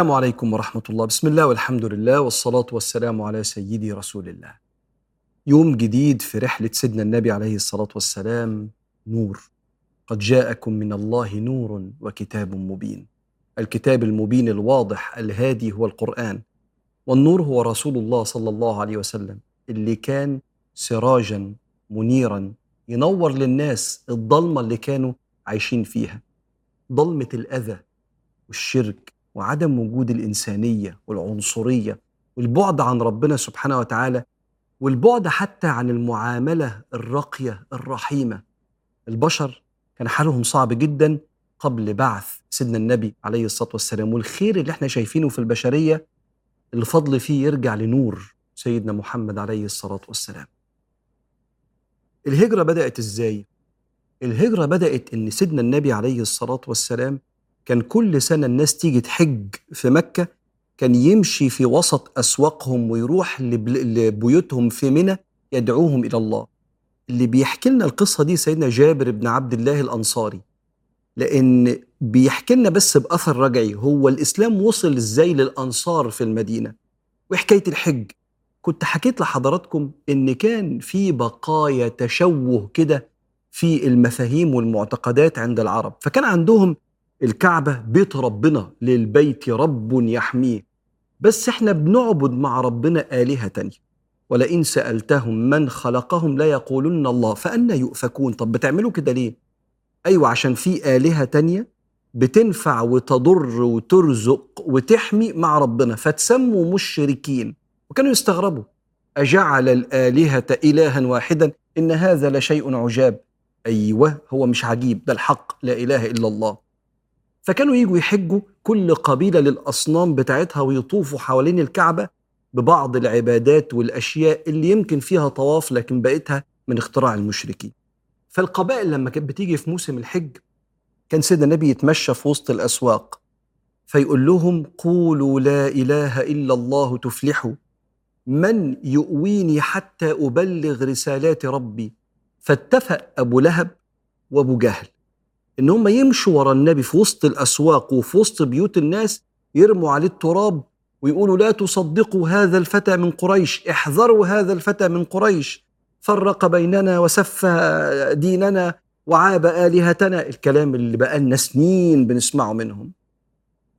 السلام عليكم ورحمة الله. بسم الله والحمد لله والصلاة والسلام على سيدي رسول الله. يوم جديد في رحلة سيدنا النبي عليه الصلاة والسلام نور. قد جاءكم من الله نور وكتاب مبين. الكتاب المبين الواضح الهادي هو القرآن. والنور هو رسول الله صلى الله عليه وسلم اللي كان سراجا منيرا ينور للناس الضلمة اللي كانوا عايشين فيها. ضلمة الأذى والشرك وعدم وجود الإنسانية والعنصرية والبعد عن ربنا سبحانه وتعالى والبعد حتى عن المعاملة الراقية الرحيمة البشر كان حالهم صعب جدا قبل بعث سيدنا النبي عليه الصلاة والسلام والخير اللي إحنا شايفينه في البشرية الفضل فيه يرجع لنور سيدنا محمد عليه الصلاة والسلام الهجرة بدأت إزاي؟ الهجرة بدأت إن سيدنا النبي عليه الصلاة والسلام كان كل سنة الناس تيجي تحج في مكة كان يمشي في وسط أسواقهم ويروح لبيوتهم في منى يدعوهم إلى الله. اللي بيحكي لنا القصة دي سيدنا جابر بن عبد الله الأنصاري لأن بيحكي لنا بس بأثر رجعي هو الإسلام وصل إزاي للأنصار في المدينة؟ وحكاية الحج. كنت حكيت لحضراتكم إن كان في بقايا تشوه كده في المفاهيم والمعتقدات عند العرب فكان عندهم الكعبة بيت ربنا للبيت رب يحميه. بس إحنا بنعبد مع ربنا آلهة تانية. ولئن سألتهم من خلقهم لا يقولن الله فأنا يؤفكون. طب بتعملوا كده ليه؟ أيوة عشان في آلهة تانية بتنفع وتضر وترزق وتحمي مع ربنا فتسموا مشركين. وكانوا يستغربوا. أجعل الآلهة إلها واحدا؟ إن هذا لشيء عجاب. أيوة هو مش عجيب. ده الحق لا إله إلا الله. فكانوا يجوا يحجوا كل قبيلة للأصنام بتاعتها ويطوفوا حوالين الكعبة ببعض العبادات والأشياء اللي يمكن فيها طواف لكن بقيتها من اختراع المشركين. فالقبائل لما كانت بتيجي في موسم الحج كان سيدنا النبي يتمشى في وسط الأسواق فيقول لهم قولوا لا إله إلا الله تفلحوا. من يؤويني حتى أبلغ رسالات ربي؟ فاتفق أبو لهب وأبو جهل. إن هم يمشوا ورا النبي في وسط الأسواق وفي وسط بيوت الناس يرموا عليه التراب ويقولوا لا تصدقوا هذا الفتى من قريش احذروا هذا الفتى من قريش. فرق بيننا وسف ديننا وعاب آلهتنا. الكلام اللي بقالنا سنين بنسمعه منهم.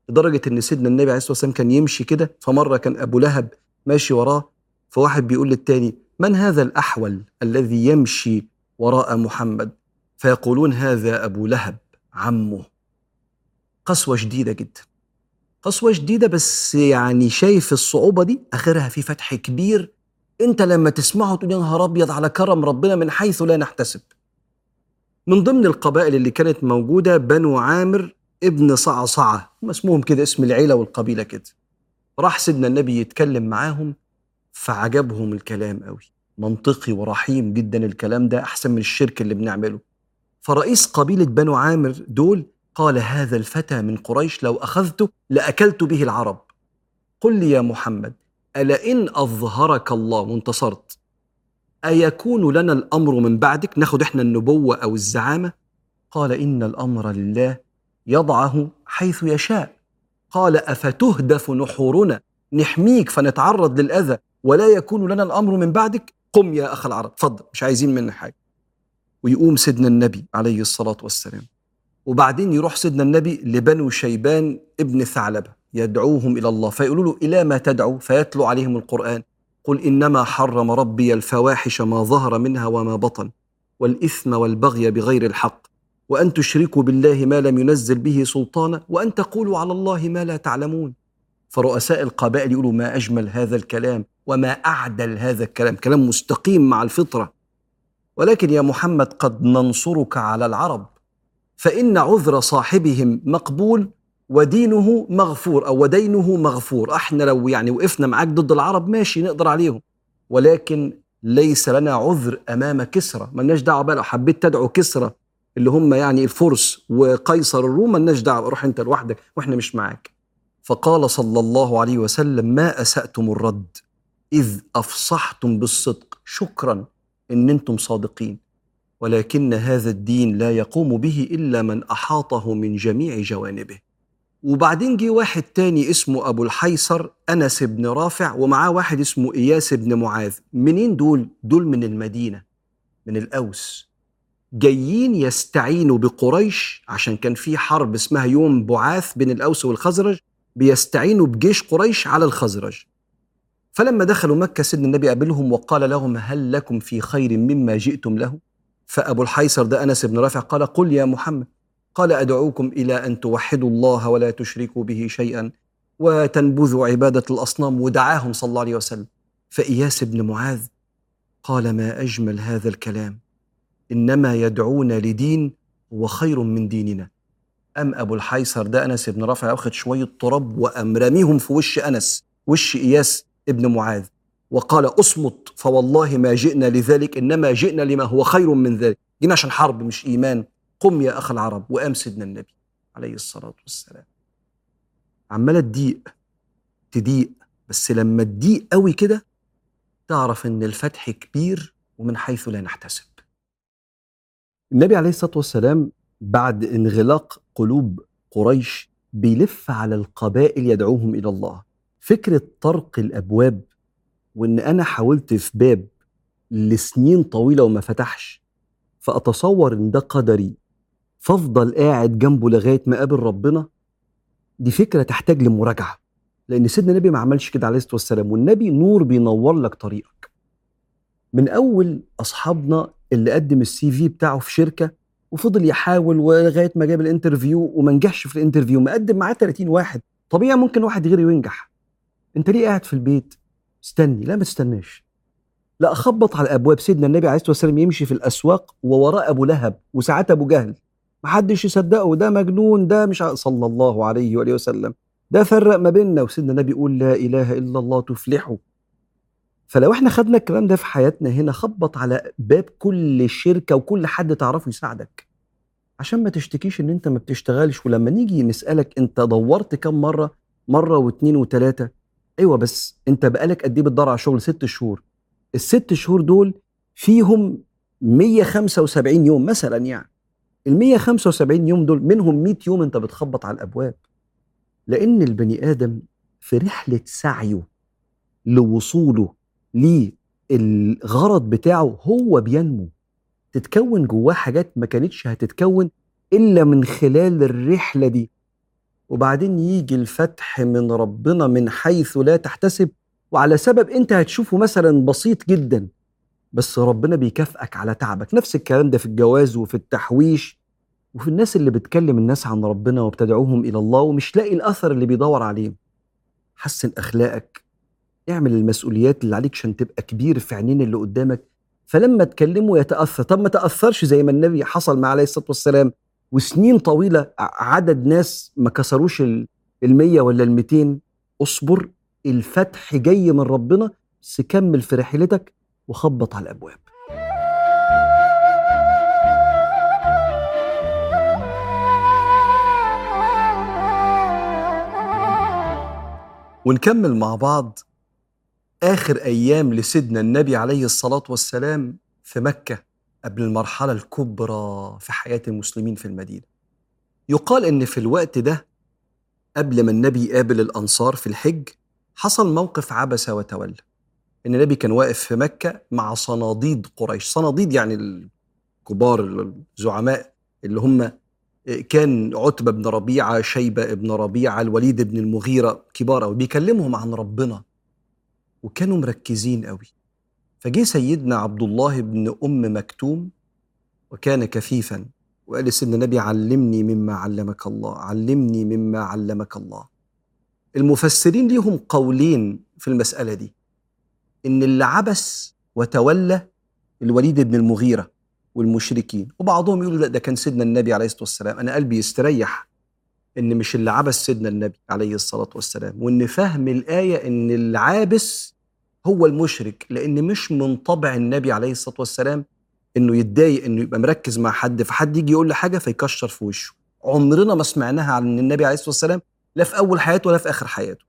لدرجة إن سيدنا النبي عليه الصلاة والسلام كان يمشي كده فمرة كان أبو لهب ماشي وراه فواحد بيقول للتاني من هذا الأحول الذي يمشي وراء محمد؟ فيقولون هذا أبو لهب عمه. قسوة شديدة جدا. قسوة شديدة بس يعني شايف الصعوبة دي آخرها في فتح كبير. أنت لما تسمعه تقول يا نهار أبيض على كرم ربنا من حيث لا نحتسب. من ضمن القبائل اللي كانت موجودة بنو عامر ابن صعصعة هم اسمهم كده اسم العيلة والقبيلة كده. راح سيدنا النبي يتكلم معاهم فعجبهم الكلام قوي. منطقي ورحيم جدا الكلام ده أحسن من الشرك اللي بنعمله. فرئيس قبيلة بنو عامر دول قال هذا الفتى من قريش لو أخذته لأكلت به العرب. قل لي يا محمد ألا إن أظهرك الله وانتصرت؟ أيكون لنا الأمر من بعدك؟ ناخد إحنا النبوة أو الزعامة؟ قال إن الأمر لله يضعه حيث يشاء. قال أفتهدف نحورنا؟ نحميك فنتعرض للأذى. ولا يكون لنا الأمر من بعدك؟ قم يا أخ العرب تفضل مش عايزين منك حاجة. ويقوم سيدنا النبي عليه الصلاة والسلام. وبعدين يروح سيدنا النبي لبنو شيبان ابن ثعلبة يدعوهم إلى الله. فيقولوا له إلى ما تدعو؟ فيتلو عليهم القرآن قل إنما حرم ربي الفواحش ما ظهر منها وما بطن والإثم والبغي بغير الحق وأن تشركوا بالله ما لم ينزل به سلطانا وأن تقولوا على الله ما لا تعلمون. فرؤساء القبائل يقولوا ما أجمل هذا الكلام وما أعدل هذا الكلام. كلام مستقيم مع الفطرة. ولكن يا محمد قد ننصرك على العرب فإن عذر صاحبهم مقبول ودينه مغفور أو ودينه مغفور. إحنا لو يعني وقفنا معاك ضد العرب ماشي نقدر عليهم ولكن ليس لنا عذر أمام كسرى. ملناش دعوة بقى لو حبيت تدعو كسرى اللي هم يعني الفرس وقيصر الروم ملناش دعوة روح أنت لوحدك وإحنا مش معاك. فقال صلى الله عليه وسلم ما أسأتم الرد إذ أفصحتم بالصدق. شكرا. إن أنتم صادقين ولكن هذا الدين لا يقوم به إلا من أحاطه من جميع جوانبه. وبعدين جه واحد تاني اسمه أبو الحيصر أنس بن رافع ومعاه واحد اسمه إياس بن معاذ. منين دول؟ دول من المدينة من الأوس. جايين يستعينوا بقريش عشان كان في حرب اسمها يوم بعاث بين الأوس والخزرج بيستعينوا بجيش قريش على الخزرج. فلما دخلوا مكة سيدنا النبي قابلهم وقال لهم هل لكم في خير مما جئتم له؟ فأبو الحيصر ده أنس بن رافع قال قل يا محمد. قال أدعوكم إلى أن توحدوا الله ولا تشركوا به شيئا وتنبذوا عبادة الأصنام ودعاهم صلى الله عليه وسلم. فإياس بن معاذ قال ما أجمل هذا الكلام. إنما يدعون لدين هو خير من ديننا. أم أبو الحيصر ده أنس بن رافع أخذ شوية تراب وأم رميهم في وش أنس. وش إياس ابن معاذ وقال أصمت فوالله ما جئنا لذلك إنما جئنا لما هو خير من ذلك. جينا عشان حرب مش إيمان. قم يا أخ العرب وقام سيدنا النبي. عليه الصلاة والسلام. عمالة تضيق تضيق بس لما تضيق قوي كده تعرف إن الفتح كبير ومن حيث لا نحتسب. النبي عليه الصلاة والسلام بعد انغلاق قلوب قريش بيلف على القبائل يدعوهم إلى الله. فكرة طرق الأبواب وإن أنا حاولت في باب لسنين طويلة وما فتحش فأتصور إن ده قدري فأفضل قاعد جنبه لغاية ما قابل ربنا دي فكرة تحتاج لمراجعة لأن سيدنا النبي ما عملش كده عليه الصلاة والسلام والنبي نور بينور لك طريقك. من أول أصحابنا اللي قدم ال CV بتاعه في شركة وفضل يحاول ولغاية ما جاب ال interview وما نجحش في ال interview مقدم معاه 30 واحد طبيعي ممكن واحد غيره ينجح. انت ليه قاعد في البيت؟ استني لا ما تستناش. لا اخبط على ابواب سيدنا النبي عليه الصلاة والسلام يمشي في الأسواق ووراء أبو لهب وساعات أبو جهل. محدش يصدقه. ده مجنون ده مش صلى الله عليه وآله وسلم. ده فرق ما بيننا. وسيدنا النبي يقول لا إله إلا الله تفلحوا. فلو إحنا خدنا الكلام ده في حياتنا هنا خبط على باب كل شركة وكل حد تعرفه يساعدك. عشان ما تشتكيش إن أنت ما بتشتغلش. ولما نيجي نسألك أنت دورت كم مرة؟ مرة واثنين وثلاثة. أيوه بس أنت بقالك قد إيه بتدور على شغل؟ ست شهور. الست شهور دول فيهم 175 يوم مثلا يعني. ال 175 يوم دول منهم 100 يوم أنت بتخبط على الأبواب. لأن البني آدم في رحلة سعيه لوصوله للغرض بتاعه هو بينمو. تتكون جواه حاجات ما كانتش هتتكون إلا من خلال الرحلة دي. وبعدين يجي الفتح من ربنا من حيث لا تحتسب وعلى سبب انت هتشوفه مثلا بسيط جدا بس ربنا بيكافئك على تعبك. نفس الكلام ده في الجواز وفي التحويش وفي الناس اللي بتكلم الناس عن ربنا وبتدعوهم إلى الله ومش لاقي الأثر اللي بيدور عليه. حسن أخلاقك اعمل المسؤوليات اللي عليك عشان تبقى كبير في عينين اللي قدامك. فلما تكلمه يتأثر. طب ما تأثرش زي ما النبي حصل مع عليه الصلاة والسلام. وسنين طويلة عدد ناس ما كسروش المية ولا الميتين. اصبر الفتح جاي من ربنا بس كمل في رحلتك وخبط على الأبواب. ونكمل مع بعض آخر أيام لسيدنا النبي عليه الصلاة والسلام في مكة. قبل المرحلة الكبرى في حياة المسلمين في المدينة. يقال إن في الوقت ده قبل ما النبي يقابل الأنصار في الحج حصل موقف عبس وتولى. إن النبي كان واقف في مكة مع صناديد قريش. صناديد يعني الكبار الزعماء اللي هم كان عتبة بن ربيعة شيبة بن ربيعة الوليد بن المغيرة كبار أوي. بيكلمهم عن ربنا. وكانوا مركزين أوي. فجه سيدنا عبد الله بن أم مكتوم وكان كفيفا وقال لسيدنا النبي علمني مما علمك الله علمني مما علمك الله. المفسرين ليهم قولين في المسألة دي إن اللي عبس وتولى الوليد بن المغيرة والمشركين. وبعضهم يقولوا لا ده كان سيدنا النبي عليه الصلاة والسلام. أنا قلبي يستريح إن مش اللي عبس سيدنا النبي عليه الصلاة والسلام وإن فهم الآية إن العابس هو المشرك لأن مش من طبع النبي عليه الصلاة والسلام إنه يتضايق إنه يبقى مركز مع حد فحد يجي يقول له حاجة فيكشر في وشه. عمرنا ما سمعناها عن النبي عليه الصلاة والسلام لا في أول حياته ولا في آخر حياته.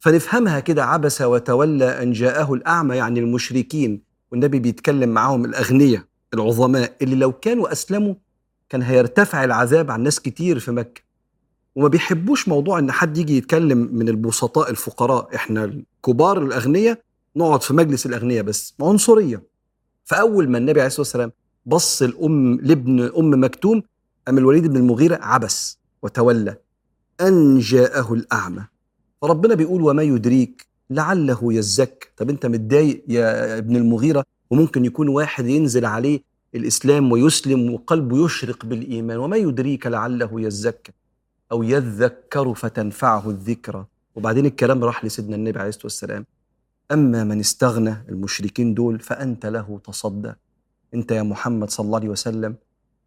فنفهمها كده عبس وتولى أن جاءه الأعمى يعني المشركين والنبي بيتكلم معاهم الأغنياء العظماء اللي لو كانوا أسلموا كان هيرتفع العذاب عن ناس كتير في مكة. وما بيحبوش موضوع إن حد يجي يتكلم من البسطاء الفقراء إحنا الكبار الأغنياء نقعد في مجلس الأغنياء بس عنصرية. فأول ما النبي عليه الصلاة والسلام بص الأم لابن أم مكتوم ام الوليد بن المغيرة عبس وتولى. أن جاءه الأعمى. فربنا بيقول وما يدريك لعله يزك طب أنت متضايق يا ابن المغيرة؟ وممكن يكون واحد ينزل عليه الإسلام ويسلم وقلبه يشرق بالإيمان. وما يدريك لعله يزكى. أو يذكر فتنفعه الذكرى. وبعدين الكلام راح لسيدنا النبي عليه الصلاة والسلام. أما من استغنى المشركين دول فأنت له تصدى. أنت يا محمد صلى الله عليه وسلم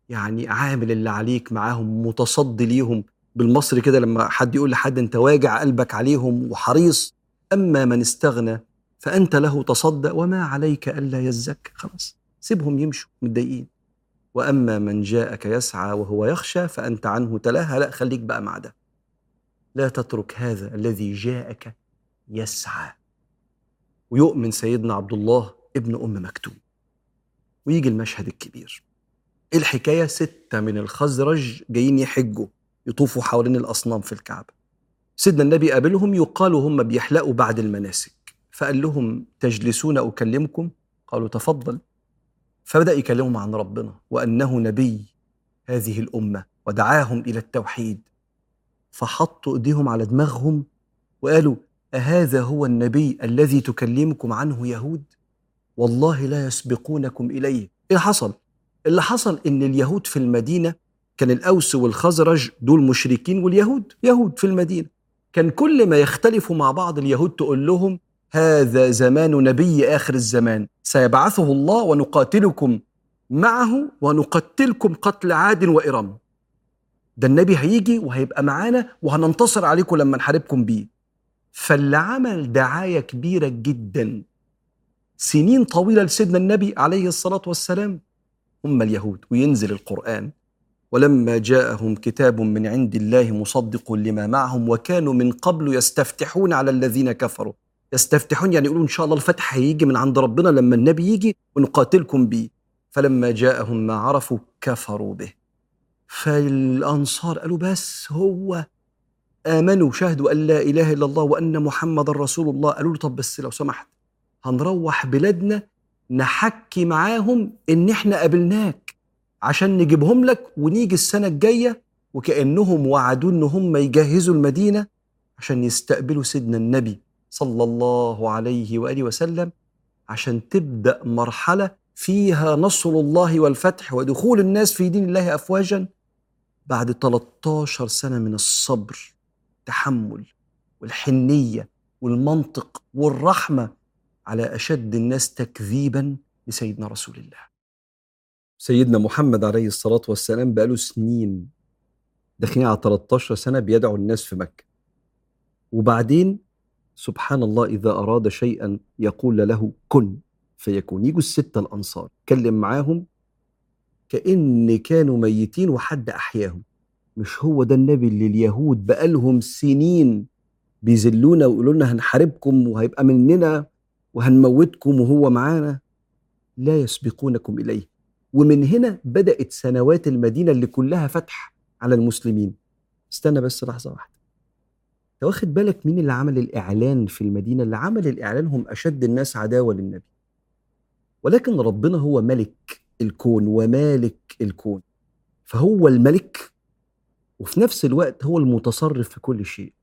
يعني عامل اللي عليك معاهم متصدي ليهم. بالمصري كده لما حد يقول لحد أنت واجع قلبك عليهم وحريص. أما من استغنى فأنت له تصدى. وما عليك ألا يزكى خلاص سيبهم يمشوا متضايقين. وأما من جاءك يسعى وهو يخشى فأنت عنه تلاهى لا خليك بقى مع ده. لا تترك هذا الذي جاءك يسعى. ويؤمن سيدنا عبد الله ابن أم مكتوم. ويجي المشهد الكبير. الحكاية ستة من الخزرج جايين يحجوا يطوفوا حوالين الأصنام في الكعبة. سيدنا النبي قابلهم يقالوا هم بيحلقوا بعد المناسك. فقال لهم تجلسون أكلمكم؟ قالوا تفضل. فبدأ يكلمهم عن ربنا وأنه نبي هذه الأمة ودعاهم إلى التوحيد. فحطوا إيديهم على دماغهم وقالوا أهذا هو النبي الذي تكلمكم عنه يهود؟ والله لا يسبقونكم إليه. إيه اللي حصل؟ اللي حصل؟ إن اليهود في المدينة كان الأوس والخزرج دول مشركين واليهود يهود في المدينة. كان كل ما يختلفوا مع بعض اليهود تقول لهم هذا زمان نبي آخر الزمان. سيبعثه الله ونقاتلكم معه ونقتلكم قتل عاد وإرم. ده النبي هيجي وهيبقى معانا وهننتصر عليكم لما نحاربكم بيه. فاللي عمل دعاية كبيرة جدا. سنين طويلة لسيدنا النبي عليه الصلاة والسلام. هم اليهود وينزل القرآن. ولما جاءهم كتاب من عند الله مصدق لما معهم وكانوا من قبل يستفتحون على الذين كفروا. يستفتحون يعني يقولون إن شاء الله الفتح هيجي من عند ربنا لما النبي يجي ونقاتلكم بيه. فلما جاءهم ما عرفوا كفروا به. فالأنصار قالوا بس هو آمنوا شهدوا أن لا إله إلا الله وأن محمد رسول الله. قالوا له طب بس لو سمحت هنروح بلادنا نحكي معاهم إن إحنا قابلناك عشان نجيبهم لك ونيجي السنة الجاية وكأنهم وعدوا إن هم يجهزوا المدينة عشان يستقبلوا سيدنا النبي صلى الله عليه وآله وسلم عشان تبدأ مرحلة فيها نصر الله والفتح ودخول الناس في دين الله افواجا بعد 13 سنة من الصبر. التحمل والحنية والمنطق والرحمة على أشد الناس تكذيبا لسيدنا رسول الله. سيدنا محمد عليه الصلاة والسلام بقاله سنين داخلين على 13 سنة بيدعو الناس في مكة. وبعدين سبحان الله إذا أراد شيئا يقول له كن فيكون يجوا الستة الأنصار كلم معاهم كأن كانوا ميتين وحد أحياهم مش هو ده النبي اللي اليهود بقالهم سنين بيذلونا ويقولوا لنا هنحاربكم وهيبقى مننا وهنموتكم وهو معانا؟ لا يسبقونكم إليه. ومن هنا بدأت سنوات المدينة اللي كلها فتح على المسلمين. استنى بس لحظة واحدة. أنت واخد بالك مين اللي عمل الإعلان في المدينة؟ اللي عمل الإعلان هم أشد الناس عداوة للنبي. ولكن ربنا هو ملك الكون ومالك الكون. فهو الملك وفي نفس الوقت هو المتصرف في كل شيء.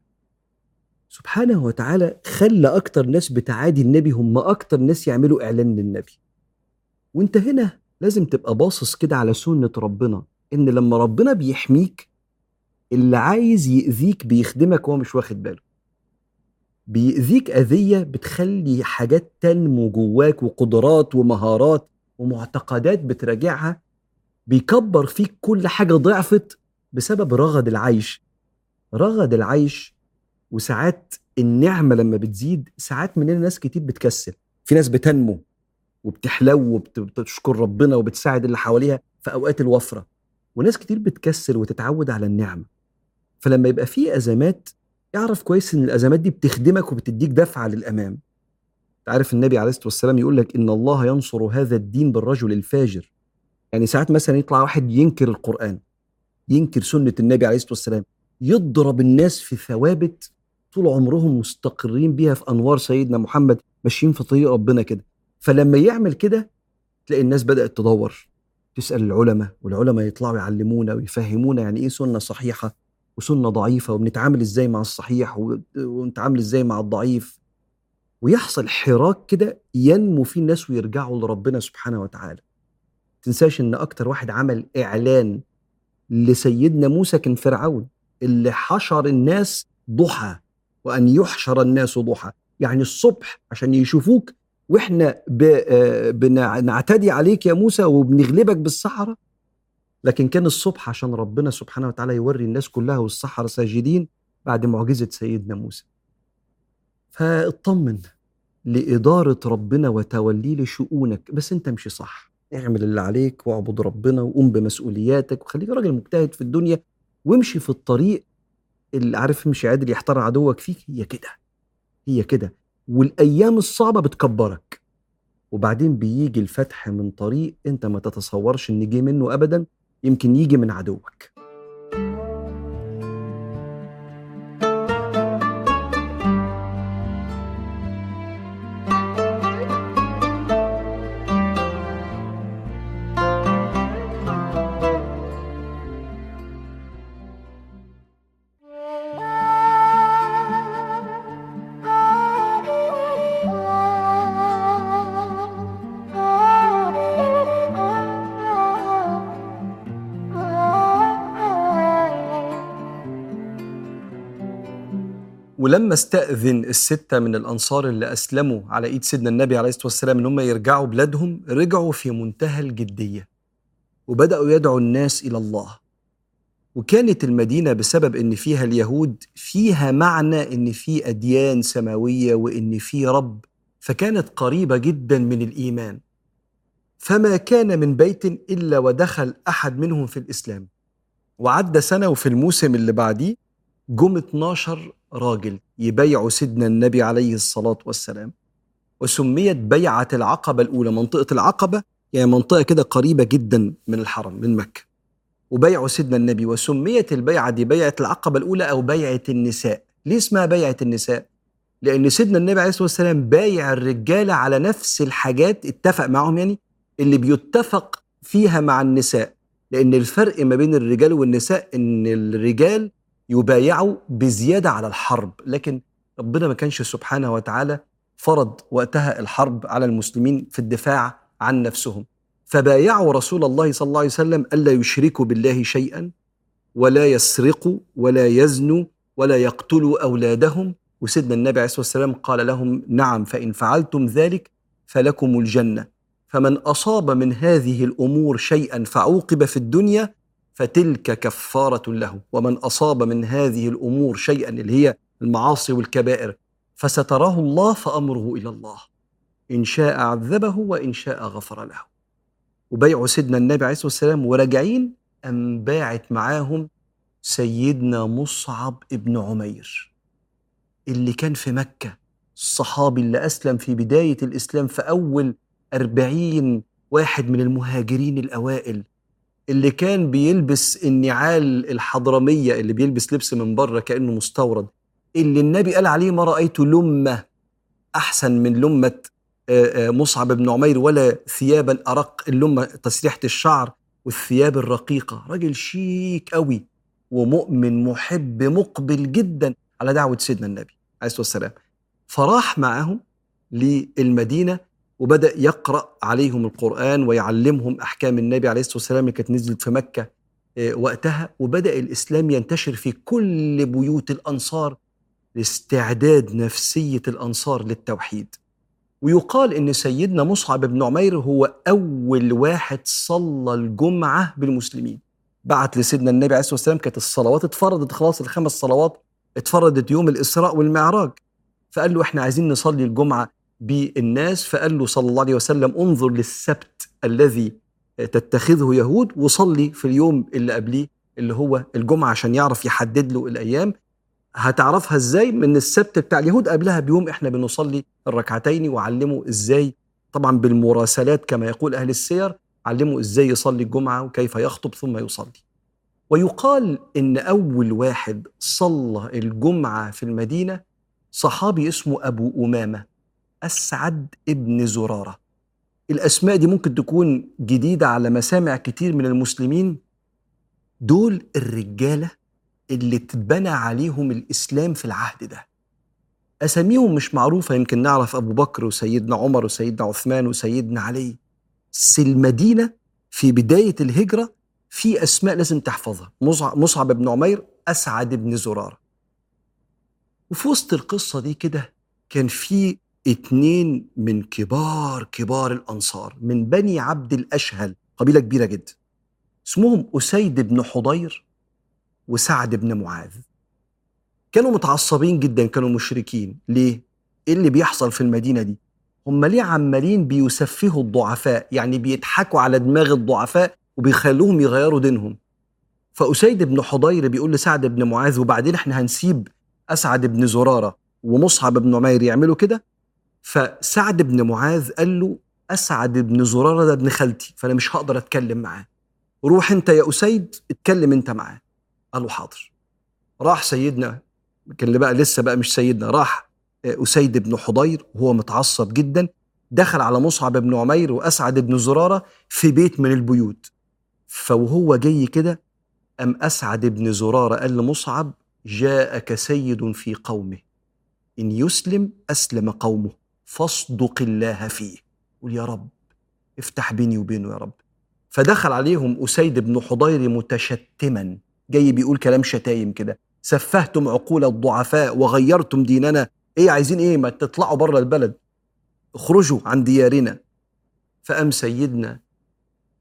سبحانه وتعالى خلى أكتر ناس بتعادي النبي هم أكتر ناس يعملوا إعلان للنبي. وأنت هنا لازم تبقى باصص كده على سنة ربنا إن لما ربنا بيحميك اللي عايز يأذيك بيخدمك وهو مش واخد باله. بيأذيك أذية بتخلي حاجات تنمو جواك وقدرات ومهارات ومعتقدات بتراجعها بيكبر فيك كل حاجة ضعفت بسبب رغد العيش. رغد العيش وساعات النعمة لما بتزيد ساعات مننا ناس كتير بتكسل. في ناس بتنمو وبتحلو وبتشكر ربنا وبتساعد اللي حواليها في أوقات الوفرة. وناس كتير بتكسل وتتعود على النعمة. فلما يبقى في أزمات اعرف كويس إن الأزمات دي بتخدمك وبتديك دفعة للأمام. عارف النبي عليه الصلاة والسلام يقول لك إن الله ينصر هذا الدين بالرجل الفاجر. يعني ساعات مثلا يطلع واحد ينكر القرآن. ينكر سنة النبي عليه الصلاة والسلام. يضرب الناس في ثوابت طول عمرهم مستقرين بيها في أنوار سيدنا محمد ماشيين في طريق ربنا كده. فلما يعمل كده تلاقي الناس بدأت تدور. تسأل العلماء والعلماء يطلعوا يعلمونا ويفهمونا يعني إيه سنة صحيحة وسنة ضعيفة وبنتعامل إزاي مع الصحيح ونتعامل إزاي مع الضعيف. ويحصل حراك كده ينمو فيه الناس ويرجعوا لربنا سبحانه وتعالى. تنساش إن أكتر واحد عمل إعلان لسيدنا موسى كان فرعون اللي حشر الناس ضحى وأن يحشر الناس ضحى. يعني الصبح عشان يشوفوك وإحنا آه، بنعتدي عليك يا موسى وبنغلبك بالسحره لكن كان الصبح عشان ربنا سبحانه وتعالى يوري الناس كلها والسحره ساجدين بعد معجزة سيدنا موسى. فاطمن لإدارة ربنا وتوليه لشؤونك بس أنت امشي صح. اعمل اللي عليك واعبد ربنا وقوم بمسؤولياتك وخليك راجل مجتهد في الدنيا وامشي في الطريق اللي عارف امشي عادل يحتار عدوك فيك. هي كده هي كده. والأيام الصعبة بتكبرك. وبعدين بيجي الفتح من طريق انت ما تتصورش ان جه منه ابدا يمكن يجي من عدوك. ولما استأذن الستة من الأنصار اللي أسلموا على إيد سيدنا النبي عليه الصلاة والسلام إن هم يرجعوا بلادهم رجعوا في منتهى الجدية وبدأوا يدعوا الناس إلى الله. وكانت المدينة بسبب إن فيها اليهود فيها معنى إن في أديان سماوية وإن في رب فكانت قريبة جدا من الإيمان. فما كان من بيت إلا ودخل أحد منهم في الإسلام. وعدى سنة وفي الموسم اللي بعديه جم 12 راجل يبيعوا سيدنا النبي عليه الصلاة والسلام وسميت بيعة العقبة الأولى منطقة العقبة يعني منطقة كده قريبة جدا من الحرم من مكة. وبيعوا سيدنا النبي وسميت البيعة دي بيعة العقبة الأولى أو بيعة النساء. ليه اسمها بيعة النساء؟ لأن سيدنا النبي عليه الصلاة والسلام بايع الرجالة على نفس الحاجات اتفق معهم يعني اللي بيتفق فيها مع النساء. لأن الفرق ما بين الرجال والنساء إن الرجال يبايعوا بزيادة على الحرب. لكن ربنا ما كانش سبحانه وتعالى فرض وقتها الحرب على المسلمين في الدفاع عن نفسهم. فبايعوا رسول الله صلى الله عليه وسلم ألا يشركوا بالله شيئا ولا يسرقوا ولا يزنوا ولا يقتلوا أولادهم. وسيدنا النبي عليه الصلاة والسلام قال لهم نعم فإن فعلتم ذلك فلكم الجنة. فمن أصاب من هذه الأمور شيئا فعوقب في الدنيا فتلك كفارة له ومن أصاب من هذه الأمور شيئا اللي هي المعاصي والكبائر فستراه الله فأمره إلى الله. إن شاء عذبه وإن شاء غفر له. وبيعوا سيدنا النبي عليه الصلاة والسلام وراجعين أم باعت معاهم سيدنا مصعب ابن عمير اللي كان في مكة الصحابي اللي أسلم في بداية الإسلام في أول أربعين واحد من المهاجرين الأوائل. اللي كان بيلبس النعال الحضرمية اللي بيلبس لبس من بره كأنه مستورد اللي النبي قال عليه ما رأيت لمة أحسن من لمة مصعب بن عمير ولا ثيابا ارق اللمة تسريحة الشعر والثياب الرقيقة. راجل شيك قوي ومؤمن محب مقبل جدا على دعوة سيدنا النبي عليه الصلاة والسلام. فراح معهم للمدينة وبدأ يقرأ عليهم القرآن ويعلمهم أحكام النبي عليه الصلاة والسلام اللي كانت نزلت في مكة آه، وقتها. وبدأ الإسلام ينتشر في كل بيوت الأنصار لاستعداد نفسية الأنصار للتوحيد. ويقال إن سيدنا مصعب بن عمير هو أول واحد صلى الجمعة بالمسلمين. بعت لسيدنا النبي عليه الصلاة والسلام كانت الصلوات اتفرضت خلاص الخمس صلوات اتفرضت يوم الإسراء والمعراج. فقال له إحنا عايزين نصلي الجمعة بالناس فقال له صلى الله عليه وسلم انظر للسبت الذي تتخذه يهود وصلي في اليوم اللي قبليه اللي هو الجمعة عشان يعرف يحدد له الأيام. هتعرفها إزاي؟ من السبت بتاع اليهود قبلها بيوم إحنا بنصلي الركعتين وعلمه إزاي طبعا بالمراسلات كما يقول أهل السير علمه إزاي يصلي الجمعة وكيف يخطب ثم يصلي. ويقال إن أول واحد صلى الجمعة في المدينة صحابي اسمه أبو أمامة. أسعد ابن زرارة. الأسماء دي ممكن تكون جديدة على مسامع كتير من المسلمين. دول الرجالة اللي اتبنى عليهم الإسلام في العهد ده. أساميهم مش معروفة يمكن نعرف أبو بكر وسيدنا عمر وسيدنا عثمان وسيدنا علي. بس المدينة في بداية الهجرة في أسماء لازم تحفظها. مصعب بن عمير أسعد بن زرارة. وفي وسط القصة دي كده كان في اتنين من كبار كبار الأنصار من بني عبد الأشهل قبيلة كبيرة جدا. اسمهم أسيد بن حضير وسعد بن معاذ. كانوا متعصبين جدا كانوا مشركين. ليه؟ إيه اللي بيحصل في المدينة دي؟ هم ليه عمالين بيسفهوا الضعفاء؟ يعني بيضحكوا على دماغ الضعفاء وبيخلوهم يغيروا دينهم. فأسيد بن حضير بيقول لسعد بن معاذ وبعدين إحنا هنسيب أسعد بن زرارة ومصعب بن عمير يعملوا كده؟ فسعد بن معاذ قال له أسعد بن زرارة ده ابن خالتي فأنا مش هقدر أتكلم معاه. روح أنت يا أسيد اتكلم أنت معاه. قال له حاضر. راح سيدنا كان اللي بقى لسه بقى مش سيدنا راح أسيد بن حضير وهو متعصب جدا دخل على مصعب بن عمير وأسعد بن زرارة في بيت من البيوت. فوهو جاي كده أم أسعد بن زرارة قال لمصعب جاءك سيد في قومه. إن يسلم أسلم قومه. فاصدق الله فيه. قول يا رب افتح بيني وبينه يا رب. فدخل عليهم أسيد بن حضير متشتما. جاي بيقول كلام شتايم كده. سفهتم عقول الضعفاء وغيرتم ديننا. إيه عايزين إيه؟ ما تطلعوا بره البلد. اخرجوا عن ديارنا. فأم سيدنا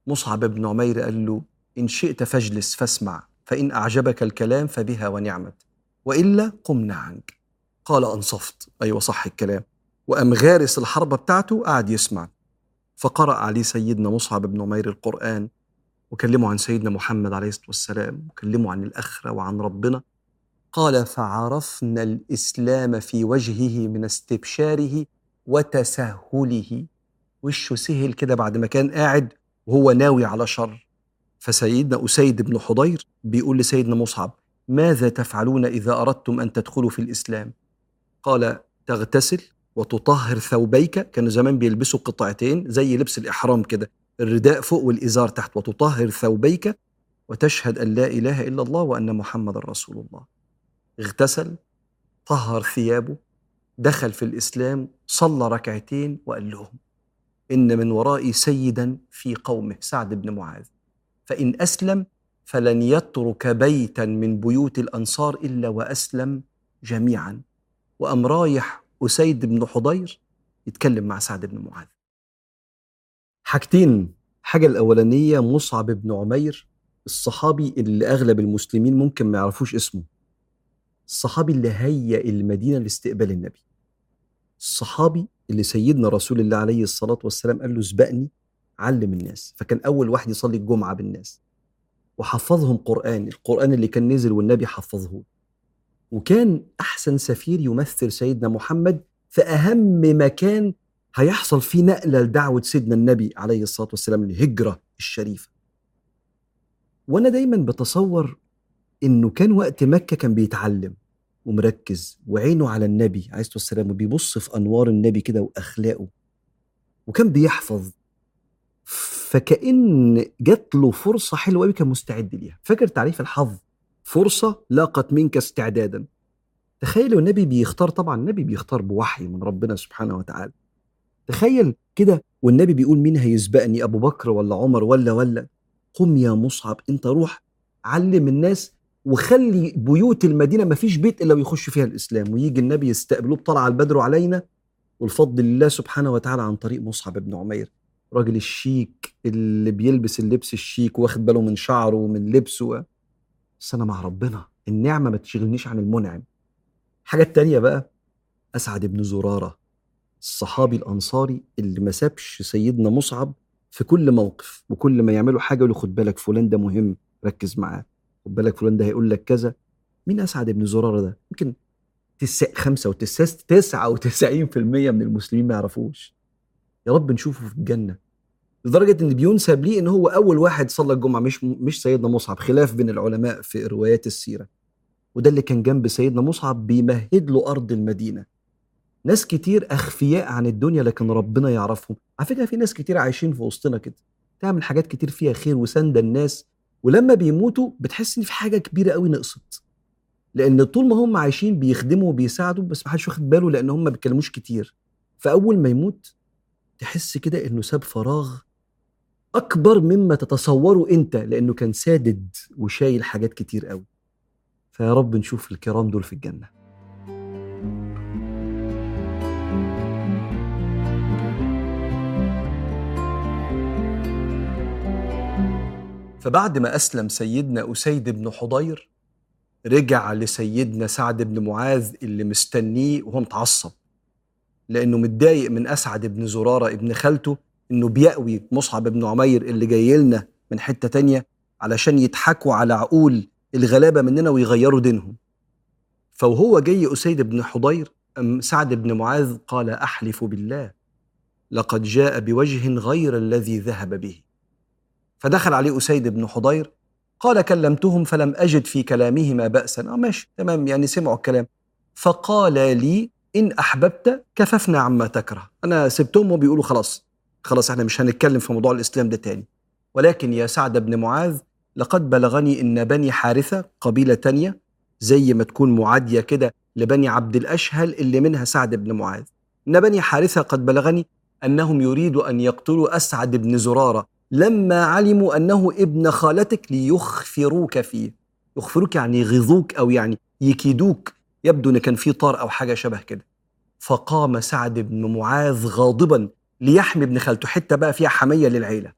مصعب بن عمير قال له إن شئت فاجلس فاسمع فإن أعجبك الكلام فبها ونعمت. وإلا قمنا عنك. قال أنصفت. أيوة صح الكلام. وأم غارس الحربة بتاعته قعد يسمع. فقرأ عليه سيدنا مصعب بن عمير القرآن وكلمه عن سيدنا محمد عليه الصلاة والسلام وكلمه عن الآخرة وعن ربنا. قال فعرفنا الإسلام في وجهه من استبشاره وتسهله. وشه سهل كده بعد ما كان قاعد وهو ناوي على شر. فسيدنا أسيد بن حضير بيقول لسيدنا مصعب ماذا تفعلون إذا أردتم أن تدخلوا في الإسلام؟ قال تغتسل وتطهر ثوبيك. كانوا زمان بيلبسوا قطعتين زي لبس الإحرام كده الرداء فوق والإزار تحت. وتطهر ثوبيك وتشهد أن لا إله إلا الله وأن محمد رسول الله. اغتسل طهر ثيابه دخل في الإسلام صلى ركعتين وقال لهم إن من ورائي سيدا في قومه. سعد بن معاذ. فإن أسلم فلن يترك بيتا من بيوت الأنصار إلا وأسلم جميعا. وأم رايح أسيد بن حضير يتكلم مع سعد بن معاذ. حاجتين. حاجة الأولانية مصعب بن عمير الصحابي اللي أغلب المسلمين ممكن ما يعرفوش اسمه. الصحابي اللي هيأ المدينة لاستقبال النبي. الصحابي اللي سيدنا رسول الله عليه الصلاة والسلام قال له اسبقني علم الناس. فكان أول واحد يصلي الجمعة بالناس. وحفظهم قرآن القرآن اللي كان نزل والنبي حفظه وكان أحسن سفير يمثل سيدنا محمد في أهم مكان هيحصل فيه نقلة لدعوة سيدنا النبي عليه الصلاة والسلام الهجرة الشريفة. وأنا دايما بتصور إنه كان وقت مكة كان بيتعلم ومركز وعينه على النبي عليه الصلاة والسلام وبيبص في أنوار النبي كده وأخلاقه وكان بيحفظ. فكأن جات له فرصة حلوة قوي كان مستعد ليها. فاكر تعريف الحظ؟ فرصة لاقت منك استعدادا. تخيل النبي بيختار طبعا النبي بيختار بوحي من ربنا سبحانه وتعالى. تخيل كده والنبي بيقول مين هيسبقني أبو بكر ولا عمر ولا ولا. قم يا مصعب أنت روح علم الناس وخلي بيوت المدينة ما فيش بيت إلا ويخش فيها الإسلام. ويجي النبي يستقبلوه بطلع البدر علينا والفضل لله سبحانه وتعالى عن طريق مصعب بن عمير. راجل الشيك اللي بيلبس اللبس الشيك واخد باله من شعره ومن لبسه. بس أنا مع ربنا. النعمة ما تشغلنيش عن المنعم. الحاجة التانية بقى أسعد بن زرارة الصحابي الأنصاري اللي ما سابش سيدنا مصعب في كل موقف وكل ما يعملوا حاجة يقول خد بالك فلان ده مهم ركز معاه. خد بالك فلان ده هيقول لك كذا. مين أسعد بن زرارة ده؟ يمكن تسع خمسة وتسعة وتسعين في المية من المسلمين ما يعرفوش. يا رب نشوفه في الجنة. لدرجة إن بينسب ليه إن هو أول واحد صلى الجمعة مش مش سيدنا مصعب خلاف بين العلماء في روايات السيرة. وده اللي كان جنب سيدنا مصعب بيمهد له أرض المدينة. ناس كتير أخفياء عن الدنيا لكن ربنا يعرفهم. على فكرة في ناس كتير عايشين في وسطنا كده تعمل حاجات كتير فيها خير وسند الناس. ولما بيموتوا بتحس إن في حاجة كبيرة قوي نقصت. لأن طول ما هم عايشين بيخدموا وبيساعدوا بس ما حدش واخد باله لأن هم ما بيتكلموش كتير. فأول ما يموت تحس كده إنه ساب فراغ أكبر مما تتصوره أنت لأنه كان سادد وشايل حاجات كتير قوي. فيا رب نشوف الكرام دول في الجنة. فبعد ما أسلم سيدنا أسيد بن حضير رجع لسيدنا سعد بن معاذ اللي مستنيه وهو متعصب لأنه متضايق من أسعد بن زرارة ابن خالته إنه بيأوي مصعب بن عمير اللي جاي لنا من حتة تانية علشان يضحكوا على عقول الغلابة مننا ويغيروا دينهم. فوهو جاي أسيد بن حضير أم سعد بن معاذ قال أحلف بالله لقد جاء بوجه غير الذي ذهب به. فدخل عليه أسيد بن حضير قال كلمتهم فلم أجد في كلامهما بأسا. آه ماشي تمام يعني سمعوا الكلام. فقال لي إن أحببت كففنا عما تكره. أنا سبتهم وبيقولوا خلاص. خلاص إحنا مش هنتكلم في موضوع الإسلام ده تاني. ولكن يا سعد بن معاذ لقد بلغني إن بني حارثة قبيلة تانية زي ما تكون معادية كده لبني عبد الأشهل اللي منها سعد بن معاذ. إن بني حارثة قد بلغني أنهم يريدوا أن يقتلوا أسعد بن زرارة لما علموا أنه ابن خالتك ليخفروك فيه. يخفروك يعني يغيظوك أو يعني يكيدوك. يبدو أن كان في طار أو حاجة شبه كده. فقام سعد بن معاذ غاضبا ليحمي ابن خالته حتة بقى فيها حمية للعيلة.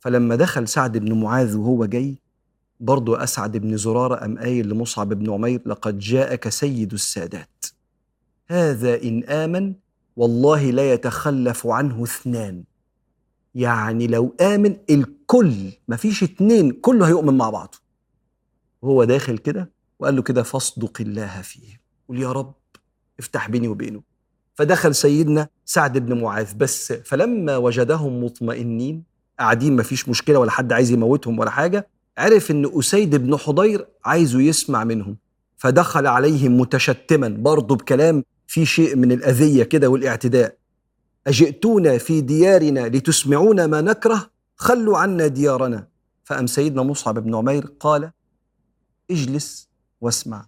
فلما دخل سعد بن معاذ وهو جاي برضه أسعد بن زرارة أم قايل لمصعب بن عمير لقد جاءك سيد السادات. هذا إن آمن والله لا يتخلف عنه اثنان. يعني لو آمن الكل مفيش اتنين كله هيؤمن مع بعضه. وهو داخل كده وقال له كده فاصدق الله فيه. قول يا رب افتح بيني وبينه. فدخل سيدنا سعد بن معاذ. بس فلما وجدهم مطمئنين قاعدين مفيش مشكلة ولا حد عايز يموتهم ولا حاجة عرف إن أسيد بن حضير عايزه يسمع منهم. فدخل عليهم متشتما برضه بكلام فيه شيء من الأذية كده والاعتداء. أجئتونا في ديارنا لتسمعونا ما نكره خلوا عنا ديارنا. فأم سيدنا مصعب بن عمير قال اجلس واسمع.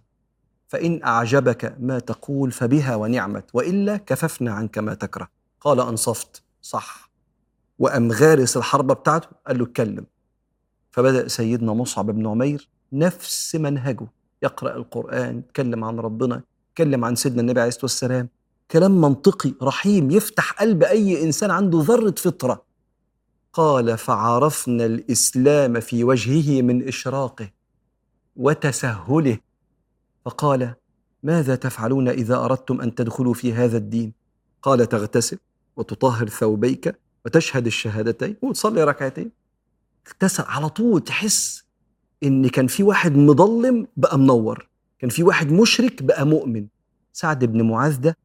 فإن أعجبك ما تقول فبها ونعمت وإلا كففنا عنك ما تكره. قال أنصفت. صح. وأم غارس الحربة بتاعته قال له اتكلم. فبدأ سيدنا مصعب بن عمير نفس منهجه. يقرأ القرآن يتكلم عن ربنا يتكلم عن سيدنا النبي عليه الصلاة والسلام. كلام منطقي رحيم يفتح قلب أي إنسان عنده ذرة فطرة. قال فعرفنا الإسلام في وجهه من إشراقه وتسهله فقال ماذا تفعلون إذا أردتم أن تدخلوا في هذا الدين قال تغتسل وتطهر ثوبيك وتشهد الشهادتين وتصلي ركعتين. اغتسل على طول تحس إن كان في واحد مضلم بقى منور كان في واحد مشرك بقى مؤمن. سعد بن معاذ ده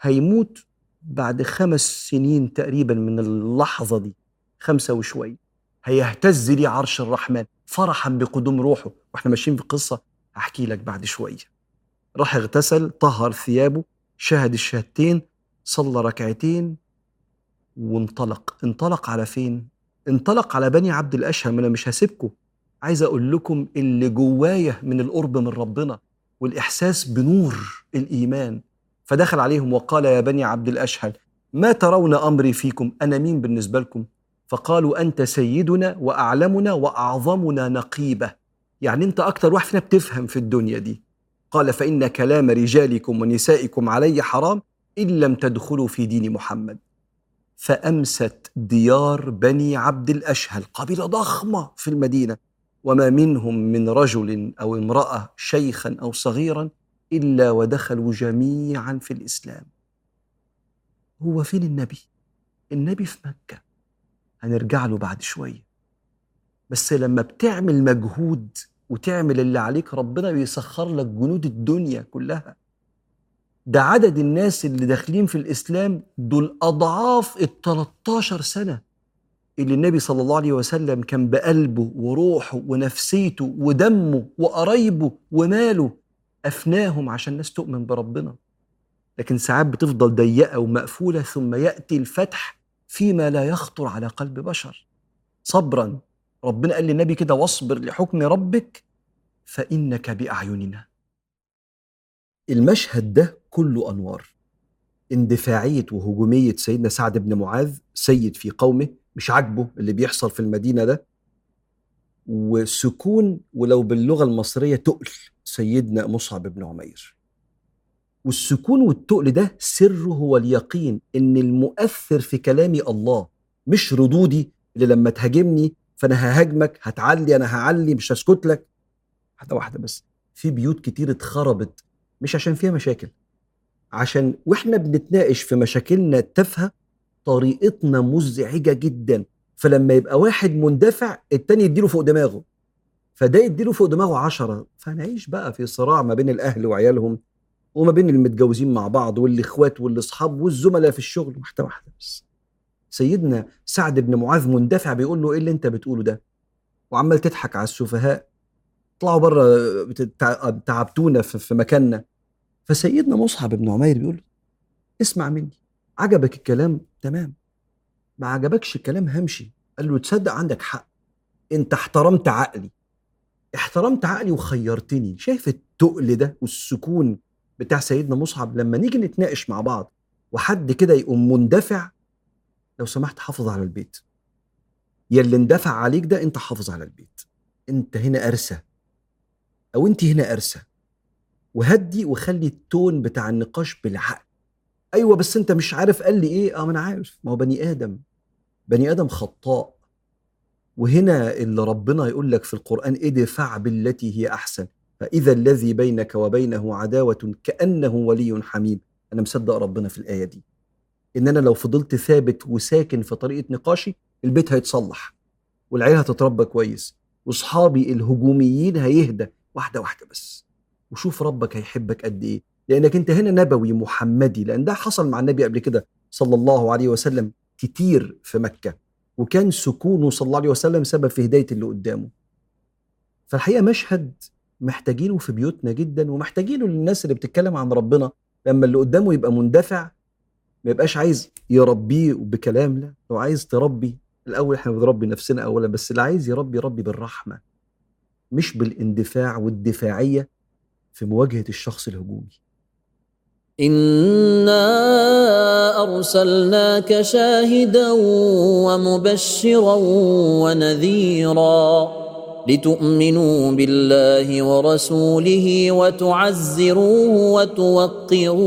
هيموت بعد خمس سنين تقريبا من اللحظة دي خمسة وشوي هيهتز لي عرش الرحمن فرحا بقدوم روحه. وإحنا ماشيين في قصة هحكي لك بعد شوية راح اغتسل طهر ثيابه شهد الشهادتين صلى ركعتين وانطلق. انطلق على فين؟ انطلق على بني عبد الأشهم أنا مش هسيبكم. عايز أقول لكم اللي جوايا من القرب من ربنا والإحساس بنور الإيمان. فدخل عليهم وقال يا بني عبد الأشهل ما ترون أمري فيكم؟ أنا مين بالنسبة لكم؟ فقالوا أنت سيدنا وأعلمنا وأعظمنا نقيبة. يعني أنت أكتر واحد فينا بتفهم في الدنيا دي. قال فإن كلام رجالكم ونسائكم علي حرام إن لم تدخلوا في دين محمد. فأمست ديار بني عبد الأشهل قبيلة ضخمة في المدينة. وما منهم من رجل أو امرأة شيخا أو صغيرا إلا ودخلوا جميعا في الإسلام. هو فين النبي؟ النبي في مكة. هنرجع له بعد شوية. بس لما بتعمل مجهود وتعمل اللي عليك ربنا بيسخر لك جنود الدنيا كلها. ده عدد الناس اللي داخلين في الإسلام دول أضعاف ال 13 سنة اللي النبي صلى الله عليه وسلم كان بقلبه وروحه ونفسيته ودمه وقرايبه وماله أفناهم عشان الناس تؤمن بربنا. لكن ساعات بتفضل ضيقة ومقفولة ثم يأتي الفتح فيما لا يخطر على قلب بشر. صبرا ربنا قال للنبي كده واصبر لحكم ربك فإنك بأعيننا. المشهد ده كله أنوار. اندفاعية وهجومية سيدنا سعد بن معاذ سيد في قومه مش عاجبه اللي بيحصل في المدينة ده. وسكون ولو باللغة المصرية تقل سيدنا مصعب بن عمير. والسكون والتقل ده سره هو اليقين إن المؤثر في كلامي الله مش ردودي اللي لما تهاجمني فأنا ههاجمك هتعلي أنا هعلي مش هسكت لك. واحدة واحدة بس في بيوت كتير اتخربت مش عشان فيها مشاكل عشان وإحنا بنتناقش في مشاكلنا التافهة طريقتنا مزعجة جدا فلما يبقى واحد مندفع التاني يديله فوق دماغه. فده يديله فوق دماغه عشرة فنعيش بقى في صراع ما بين الأهل وعيالهم وما بين المتجوزين مع بعض والإخوات والأصحاب والزملاء في الشغل. واحدة واحدة بس. سيدنا سعد بن معاذ مندفع بيقول له إيه اللي أنت بتقوله ده؟ وعمال تضحك على السفهاء. اطلعوا بره تعبتونا في مكاننا. فسيدنا مصعب بن عمير بيقول اسمع مني عجبك الكلام؟ تمام. ما عجبكش الكلام همشي. قال له تصدق عندك حق. أنت احترمت عقلي. احترمت عقلي وخيرتني. شايف التقل ده والسكون بتاع سيدنا مصعب؟ لما نيجي نتناقش مع بعض وحد كده يقوم مندفع لو سمحت حافظ على البيت. يا اللي اندفع عليك ده انت حافظ على البيت. انت هنا ارسى أو انت هنا ارسى وهدي وخلي التون بتاع النقاش بالعقل. أيوه بس انت مش عارف قال لي إيه؟ آه ما أنا عارف. ما هو بني آدم. بني آدم خطاء. وهنا اللي ربنا يقول لك في القرآن ادفع بالتي هي أحسن. فإذا الذي بينك وبينه عداوة كأنه ولي حميم. أنا مصدق ربنا في الآية دي. إن أنا لو فضلت ثابت وساكن في طريقة نقاشي البيت هيتصلح والعيله هتتربى كويس وأصحابي الهجوميين هيهدى واحدة واحدة بس. وشوف ربك هيحبك قد إيه. لأنك أنت هنا نبوي محمدي لأن ده حصل مع النبي قبل كده صلى الله عليه وسلم كتير في مكة. وكان سكونه صلى الله عليه وسلم سبب في هداية اللي قدامه. فالحقيقة مشهد محتاجينه في بيوتنا جدا ومحتاجينه للناس اللي بتتكلم عن ربنا لما اللي قدامه يبقى مندفع ما يبقاش عايز يربيه بكلام لا لو عايز تربي. الأول إحنا بنربي نفسنا اولا بس اللي عايز يربي يربي بالرحمة مش بالاندفاع والدفاعية في مواجهة الشخص الهجومي. إنا أرسلناك شاهدا ومبشرا ونذيرا لتؤمنوا بالله ورسوله وتعزروه وتوقروه.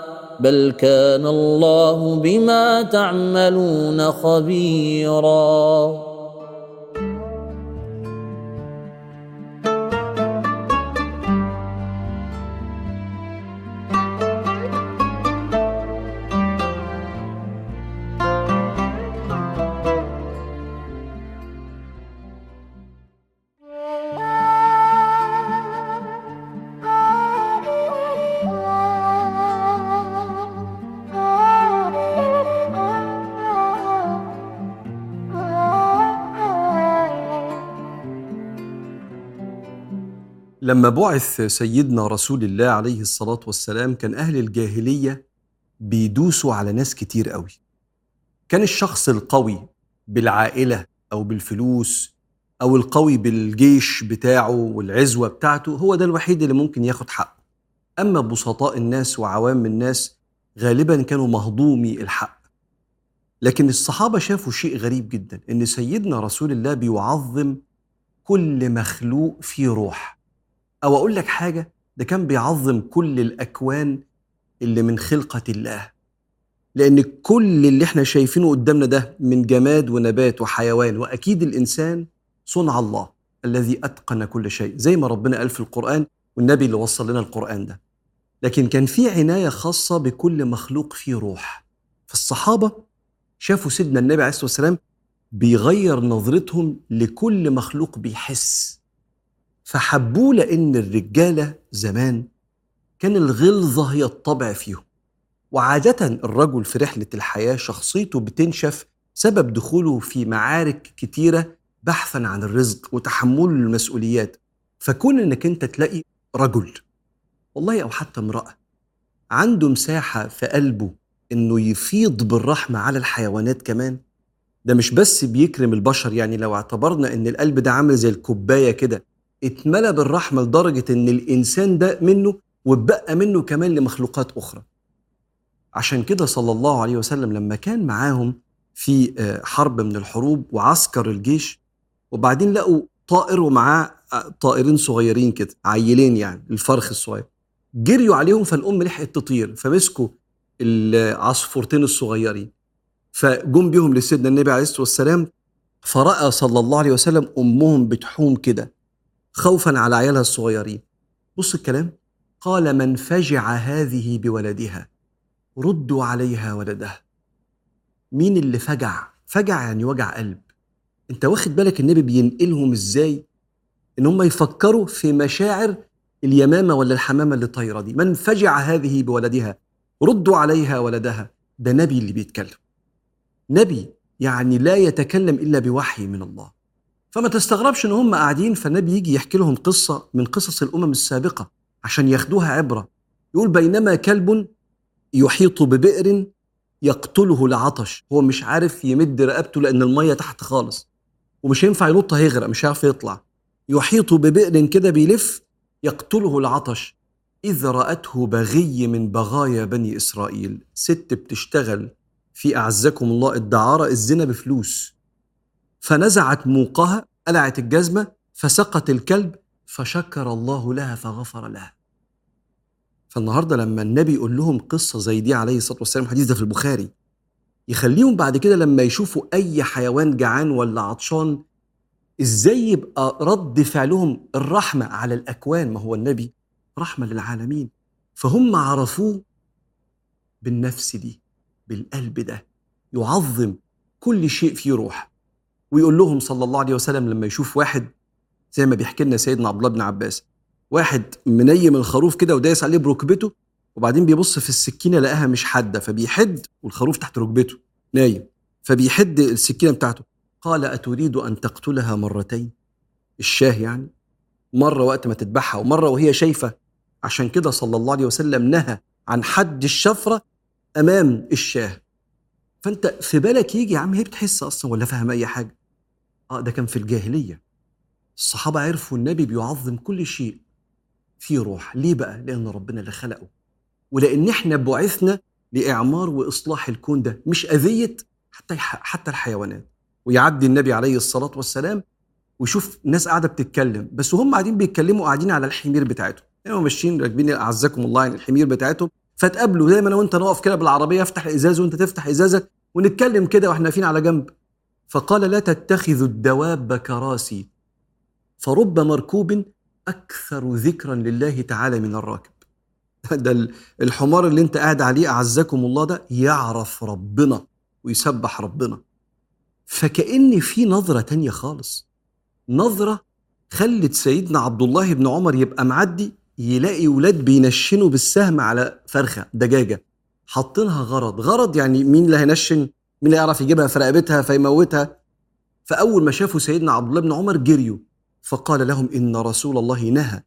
بل كان الله بما تعملون خبيرا. لما بعث سيدنا رسول الله عليه الصلاة والسلام كان أهل الجاهلية بيدوسوا على ناس كتير قوي. كان الشخص القوي بالعائلة أو بالفلوس أو القوي بالجيش بتاعه والعزوة بتاعته هو ده الوحيد اللي ممكن ياخد حقه. أما بسطاء الناس وعوام الناس غالبا كانوا مهضومي الحق. لكن الصحابة شافوا شيء غريب جدا إن سيدنا رسول الله بيعظم كل مخلوق فيه روح أو أقول لك حاجة؟ ده كان بيعظم كل الأكوان اللي من خلقة الله. لأن كل اللي إحنا شايفينه قدامنا ده من جماد ونبات وحيوان وأكيد الإنسان صنع الله الذي أتقن كل شيء زي ما ربنا قال في القرآن والنبي اللي وصل لنا القرآن ده. لكن كان في عناية خاصة بكل مخلوق فيه روح. فالصحابة شافوا سيدنا النبي عليه الصلاة والسلام بيغير نظرتهم لكل مخلوق بيحس. فحبوه لأن الرجاله زمان كان الغلظة هي الطبع فيهم. وعادة الرجل في رحلة الحياة شخصيته بتنشف سبب دخوله في معارك كتيرة بحثا عن الرزق وتحمله المسؤوليات فكون إنك أنت تلاقي رجل والله أو حتى امرأة عنده مساحة في قلبه إنه يفيض بالرحمة على الحيوانات كمان ده مش بس بيكرم البشر يعني لو اعتبرنا إن القلب ده عامل زي الكوباية كده اتملى بالرحمة لدرجة إن الإنسان ده منه واتبقى منه كمان لمخلوقات أخرى. عشان كده صلى الله عليه وسلم لما كان معاهم في آه، حرب من الحروب وعسكر الجيش وبعدين لقوا طائر ومعاه آه، طائرين صغيرين كده عيلين يعني الفرخ الصغير جريوا عليهم فالأم لحقت تطير فمسكوا العصفورتين الصغيرين فجم بيهم لسيدنا النبي عليه الصلاة والسلام فرأى صلى الله عليه وسلم أمهم بتحوم كده. خوفا على عيالها الصغيرين. بص الكلام. قال من فجع هذه بولدها ردوا عليها ولدها مين اللي فجع؟ فجع يعني وجع قلب. انت واخد بالك النبي بينقلهم إزاي؟ ان هم يفكروا في مشاعر اليمامة ولا الحمامة اللي طايرة دي. من فجع هذه بولدها ردوا عليها ولدها. ده نبي اللي بيتكلم. نبي يعني لا يتكلم إلا بوحي من الله. فما تستغربش إن هم قاعدين فالنبي يجي يحكي لهم قصة من قصص الأمم السابقة عشان ياخدوها عبرة. يقول بينما كلب يحيط ببئر يقتله العطش. هو مش عارف يمد رقبته لأن المية تحت خالص. ومش هينفع ينط هيغرق مش هيعرف يطلع. يحيط ببئر كده بيلف يقتله العطش. إذ رأته بغي من بغايا بني إسرائيل. ست بتشتغل في أعزكم الله الدعارة الزنا بفلوس. فنزعت موقها قلعت الجزمة فسقت الكلب فشكر الله لها فغفر لها. فالنهاردة لما النبي يقول لهم قصة زي دي عليه الصلاة والسلام الحديث ده في البخاري يخليهم بعد كده لما يشوفوا أي حيوان جعان ولا عطشان إزاي يبقى رد فعلهم الرحمة على الأكوان؟ ما هو النبي رحمة للعالمين. فهم عرفوه بالنفس دي بالقلب ده يعظم كل شيء فيه روح. ويقول لهم صلى الله عليه وسلم لما يشوف واحد زي ما بيحكي لنا سيدنا عبد الله بن عباس واحد منيم الخروف كده ودايس عليه بركبته وبعدين بيبص في السكينة لقاها مش حادة فبيحد والخروف تحت ركبته نايم فبيحد السكينة بتاعته. قال أتريد أن تقتلها مرتين؟ الشاه يعني. مرة وقت ما تذبحها ومرة وهي شايفة. عشان كده صلى الله عليه وسلم نهى عن حد الشفرة أمام الشاه. فأنت في بالك يجي يا عم هي بتحس أصلا ولا فاهم أي حاجة؟ آه ده كان في الجاهلية. الصحابة عرفوا النبي بيعظم كل شيء فيه روح. ليه بقى؟ لأن ربنا اللي خلقه. ولأن إحنا بعثنا لإعمار وإصلاح الكون ده مش أذية حتى حتى الحيوانات. ويعدي النبي عليه الصلاة والسلام ويشوف ناس قاعدة بتتكلم بس وهم قاعدين بيتكلموا قاعدين على الحمير بتاعتهم. يعني هم ماشيين راكبين أعزكم الله يعني الحمير بتاعتهم فتقابلوا زي ما أنا وانت نقف كده بالعربية افتح الازاز وأنت تفتح ازازك ونتكلم كده وإحنا واقفين على جنب. فقال لا تتخذوا الدواب كراسي فرب مركوب أكثر ذكرا لله تعالى من الراكب. ده الحمار اللي انت قاعد عليه أعزكم الله ده يعرف ربنا ويسبح ربنا. فكأن في نظرة تانية خالص. نظرة خلت سيدنا عبد الله بن عمر يبقى معدي يلاقي ولاد بينشنوا بالسهم على فرخة دجاجة حاطينها غرض. غرض يعني مين اللي هينشن؟ مين اللي يعرف يجيبها في رقبتها فيموتها فأول ما شافوا سيدنا عبد الله بن عمر جريوا فقال لهم إن رسول الله نهى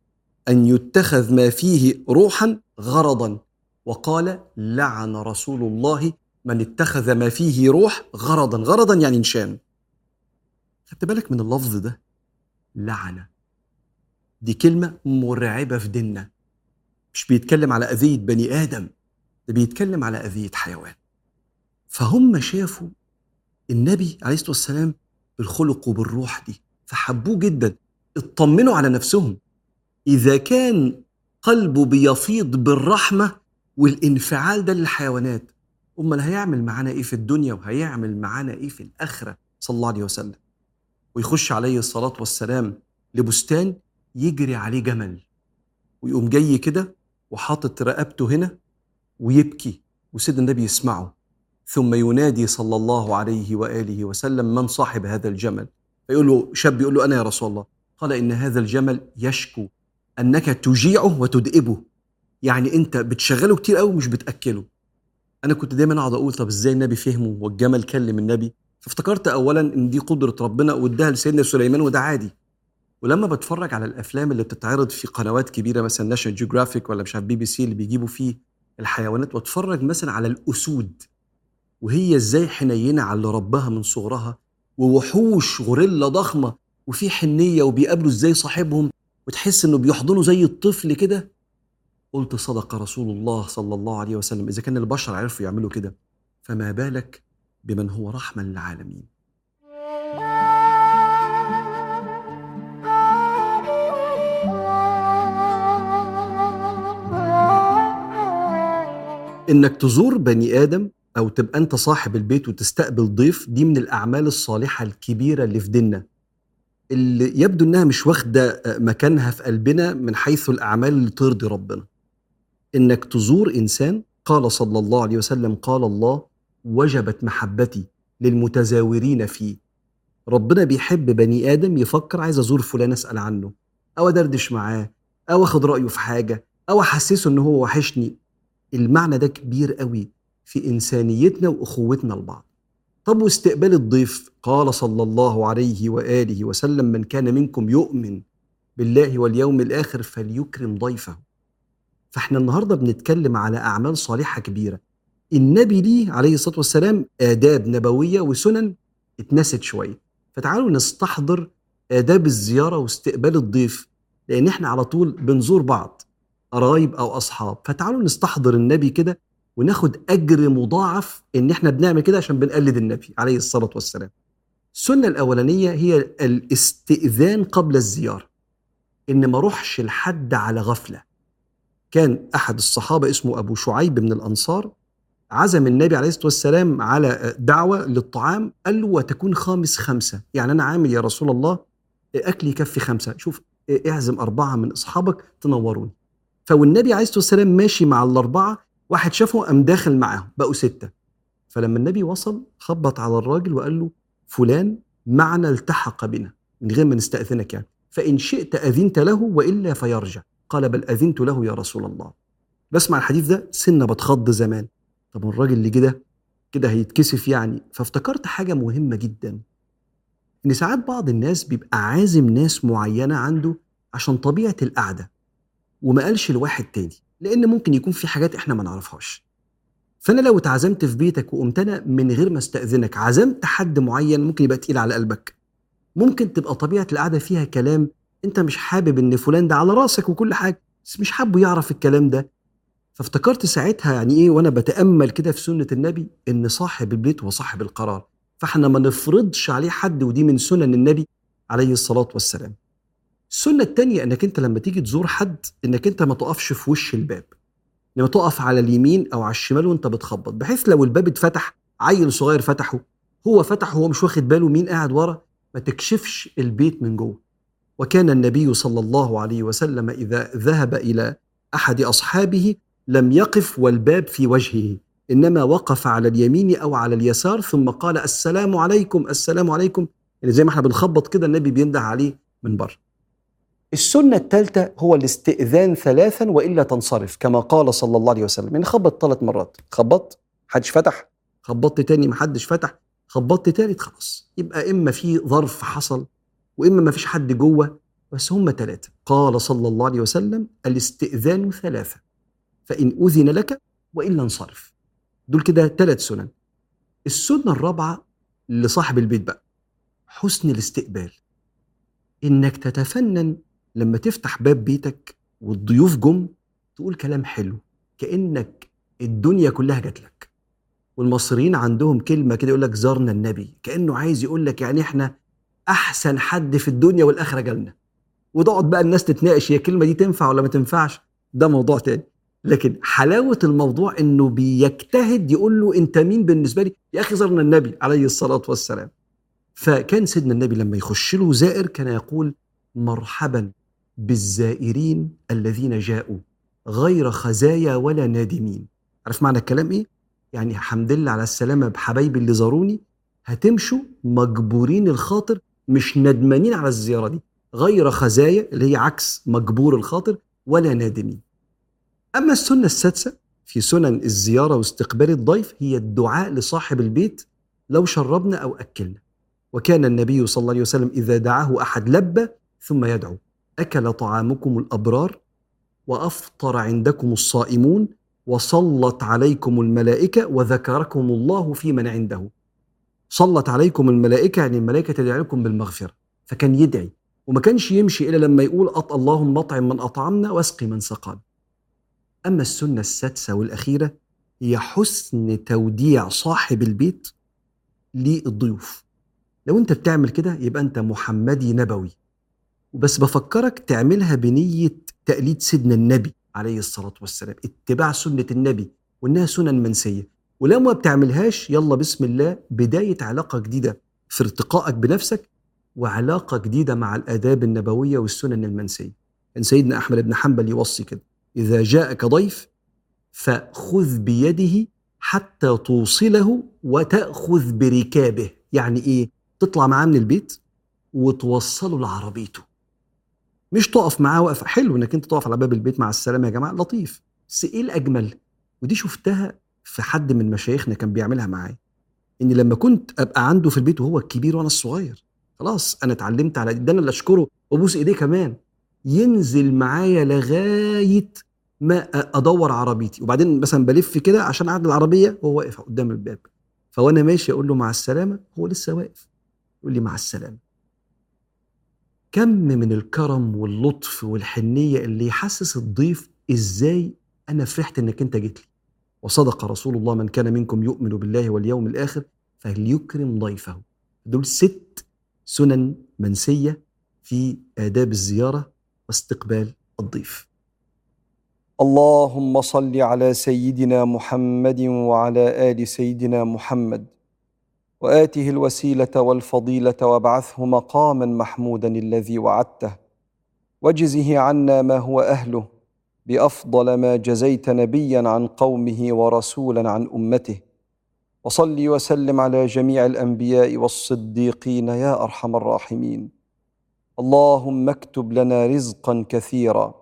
أن يتخذ ما فيه روحا غرضا. وقال لعن رسول الله من اتخذ ما فيه روح غرضا. غرضا يعني نشان خدت بالك من اللفظ ده؟ لعنه دي كلمة مرعبة في ديننا. مش بيتكلم على أذية بني آدم ده بيتكلم على أذية حيوان. فهم شافوا النبي عليه الصلاة والسلام بالخلق وبالروح دي فحبوه جدا اطمنوا على نفسهم. إذا كان قلبه بيفيض بالرحمة والانفعال ده للحيوانات أمال هيعمل معانا إيه في الدنيا وهيعمل معانا إيه في الآخرة؟ صلى الله عليه وسلم. ويخش عليه الصلاة والسلام لبستان يجري عليه جمل ويقوم جاي كده وحاطط رقبته هنا ويبكي وسيدنا النبي يسمعه. ثم ينادي صلى الله عليه وآله وسلم من صاحب هذا الجمل. فيقول له شاب يقول له أنا يا رسول الله. قال إن هذا الجمل يشكو أنك تجيعه وتدئبه. يعني أنت بتشغله كتير قوي مش بتأكله. أنا كنت دايما أقعد أقول طب إزاي النبي فهمه والجمل كلم النبي؟ فافتكرت اولا إن دي قدرة ربنا واداها لسيدنا سليمان وده عادي. ولما بتفرج على الأفلام اللي بتتعرض في قنوات كبيرة مثلا ناشونال جيوغرافيك ولا مش عارف بي بي سي اللي بيجيبوا فيه الحيوانات واتفرج مثلا على الأسود. وهي إزاي حنينة على اللي ربها من صغرها ووحوش غوريلا ضخمة وفي حنية وبيقابلوا إزاي صاحبهم وتحس إنه بيحضنوا زي الطفل كده. قلت صدق رسول الله صلى الله عليه وسلم. إذا كان البشر عرفوا يعملوا كده فما بالك بمن هو رحمة للعالمين. إنك تزور بني آدم أو تبقى أنت صاحب البيت وتستقبل ضيف دي من الأعمال الصالحة الكبيرة اللي في ديننا. اللي يبدو إنها مش واخدة مكانها في قلبنا من حيث الأعمال اللي ترضي ربنا. إنك تزور إنسان قال صلى الله عليه وسلم قال الله وجبت محبتي للمتزاورين فيه. ربنا بيحب بني آدم يفكر عايز أزور فلان أسأل عنه أو أدردش معاه أو أخد رأيه في حاجة أو أحسسه إن هو وحشني. المعنى ده كبير قوي في إنسانيتنا وأخوتنا لبعض طب واستقبال الضيف؟ قال صلى الله عليه وآله وسلم من كان منكم يؤمن بالله واليوم الآخر فليكرم ضيفه. فإحنا النهارده بنتكلم على أعمال صالحة كبيرة. النبي ليه عليه الصلاة والسلام آداب نبوية وسنن اتنست شوية. فتعالوا نستحضر آداب الزيارة واستقبال الضيف لأن إحنا على طول بنزور بعض قرايب أو أصحاب. فتعالوا نستحضر النبي كده وناخد أجر مضاعف إن إحنا بنعمل كده عشان بنقلد النبي عليه الصلاة والسلام. السنة الأولانية هي الاستئذان قبل الزيارة. إن ما أروحش لحد على غفلة. كان أحد الصحابة اسمه أبو شعيب من الأنصار عزم النبي عليه الصلاة والسلام على دعوة للطعام قال له وتكون خامس خمسة. يعني أنا عامل يا رسول الله أكلي يكفي خمسة. شوف اعزم أربعة من أصحابك تنوروني. فالنبي عليه الصلاة والسلام ماشي مع الأربعة واحد شافه قام داخل معاهم بقوا ستة. فلما النبي وصل خبط على الراجل وقال له فلان معنا التحق بنا من غير ما نستأذنك يعني. فإن شئت أذنت له وإلا فيرجع. قال بل أذنت له يا رسول الله. بسمع الحديث ده سنة بتخض زمان. طب الراجل اللي كده كده هيتكسف يعني. فافتكرت حاجة مهمة جدا. إن ساعات بعض الناس بيبقى عازم ناس معينة عنده عشان طبيعة القعدة وما قالش لواحد تاني. لأن ممكن يكون في حاجات إحنا ما نعرفهاش. فأنا لو اتعزمت في بيتك وقمت أنا من غير ما أستأذنك عزمت حد معين ممكن يبقى تقيل على قلبك. ممكن تبقى طبيعة القعدة فيها كلام أنت مش حابب إن فلان ده على رأسك وكل حاجة بس مش حابه يعرف الكلام ده. فافتكرت ساعتها يعني إيه وأنا بتأمل كده في سنة النبي إن صاحب البيت هو صاحب القرار. فإحنا ما نفرضش عليه حد ودي من سنن النبي عليه الصلاة والسلام. السنة الثانية إنك أنت لما تيجي تزور حد إنك أنت ما تقفش في وش الباب. لما تقف على اليمين أو على الشمال وأنت بتخبط بحيث لو الباب اتفتح عيل صغير فتحه هو فتحه وهو مش واخد باله مين قاعد ورا؟ ما تكشفش البيت من جوه. وكان النبي صلى الله عليه وسلم إذا ذهب إلى أحد أصحابه لم يقف والباب في وجهه إنما وقف على اليمين أو على اليسار ثم قال السلام عليكم السلام عليكم. يعني زي ما إحنا بنخبط كده النبي بينده عليه من بره. السنة الثالثة هو الاستئذان ثلاثا وإلا تنصرف كما قال صلى الله عليه وسلم. يعني خبط ثلاث مرات. خبطت حدش فتح. خبطت تاني محدش فتح. خبطت تالت خلاص. يبقى إما في ظرف حصل وإما ما فيش حد جوه بس هم ثلاثة قال صلى الله عليه وسلم الاستئذان ثلاثة. فإن أذن لك وإلا انصرف. دول كده ثلاث سنن. السنة الرابعة لصاحب البيت بقى حسن الاستقبال. إنك تتفنن لما تفتح باب بيتك والضيوف جم تقول كلام حلو كأنك الدنيا كلها جات لك. والمصريين عندهم كلمة كده يقول لك زارنا النبي كأنه عايز يقول لك يعني إحنا أحسن حد في الدنيا والآخرة جالنا. وتقعد بقى الناس تتناقش هي الكلمة دي تنفع ولا ما تنفعش؟ ده موضوع تاني. لكن حلاوة الموضوع إنه بيجتهد يقول له أنت مين بالنسبة لي؟ يا أخي زرنا النبي عليه الصلاة والسلام. فكان سيدنا النبي لما يخش له زائر كان يقول مرحبا بالزائرين الذين جاءوا غير خزايا ولا نادمين. عارف معنى الكلام إيه؟ يعني حمد لله على السلامة بحبايبي اللي زاروني هتمشوا مجبورين الخاطر مش ندمانين على الزيارة دي. غير خزايا اللي هي عكس مجبور الخاطر ولا نادمين. أما السنة السادسة في سنن الزيارة واستقبال الضيف هي الدعاء لصاحب البيت لو شربنا أو أكلنا. وكان النبي صلى الله عليه وسلم إذا دعاه أحد لبى ثم يدعو. أكل طعامكم الأبرار وأفطر عندكم الصائمون وصلت عليكم الملائكة وذكركم الله في من عنده. صلت عليكم الملائكة يعني الملائكة تدعي لكم بالمغفرة. فكان يدعي وما كانش يمشي إلا لما يقول أط اللهم أطعم من أطعمنا واسقي من سقانا. أما السنة السادسة والأخيرة هي حسن توديع صاحب البيت للضيوف لو أنت بتعمل كده يبقى أنت محمدي نبوي. وبس بفكرك تعملها بنية تقليد سيدنا النبي عليه الصلاة والسلام اتباع سنة النبي وإنها سنن منسية. ولو ما بتعملهاش يلا بسم الله بداية علاقة جديدة في ارتقائك بنفسك وعلاقة جديدة مع الآداب النبوية والسنن المنسية. كان سيدنا أحمد بن حنبل يوصي كده إذا جاءك ضيف فخذ بيده حتى توصله وتأخذ بركابه. يعني إيه؟ تطلع معاه من البيت وتوصله لعربيته. مش تقف معاه وقفه حلو إنك أنت تقف على باب البيت مع السلامه يا جماعة لطيف. بس إيه الأجمل؟ ودي شفتها في حد من مشايخنا كان بيعملها معايا. إن لما كنت أبقى عنده في البيت وهو الكبير وأنا الصغير خلاص أنا اتعلمت على ده أنا اللي أشكره وأبوس إيديه كمان. ينزل معايا لغاية ما أدور عربيتي. وبعدين مثلا بلف كده عشان اعدل العربية وهو واقف قدام الباب. فوأنا ماشي أقول له مع السلامة هو لسه واقف. يقول لي مع السلامة. كم من الكرم واللطف والحنية اللي يحسس الضيف إزاي أنا فرحت إنك أنت جيت لي. وصدق رسول الله من كان منكم يؤمن بالله واليوم الآخر فليكرم ضيفه. دول ست سنن منسية في آداب الزيارة واستقبال الضيف. اللهم صل على سيدنا محمد وعلى آل سيدنا محمد. وآته الوسيلة والفضيلة وابعثه مقاما محمودا الذي وعدته. واجزه عنا ما هو أهله بأفضل ما جزيت نبيا عن قومه ورسولا عن أمته. وصل وسلم على جميع الأنبياء والصديقين يا أرحم الراحمين. اللهم اكتب لنا رزقا كثيرا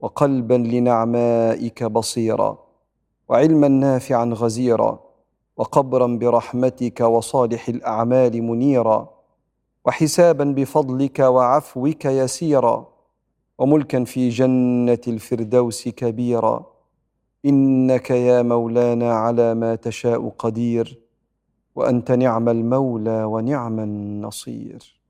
وقلبا لنعمائك بصيرا وعلما نافعا غزيرا وقبرا برحمتك وصالح الأعمال منيرا وحسابا بفضلك وعفوك يسيرا وملكا في جنة الفردوس كبيرا. إنك يا مولانا على ما تشاء قدير وأنت نعم المولى ونعم النصير.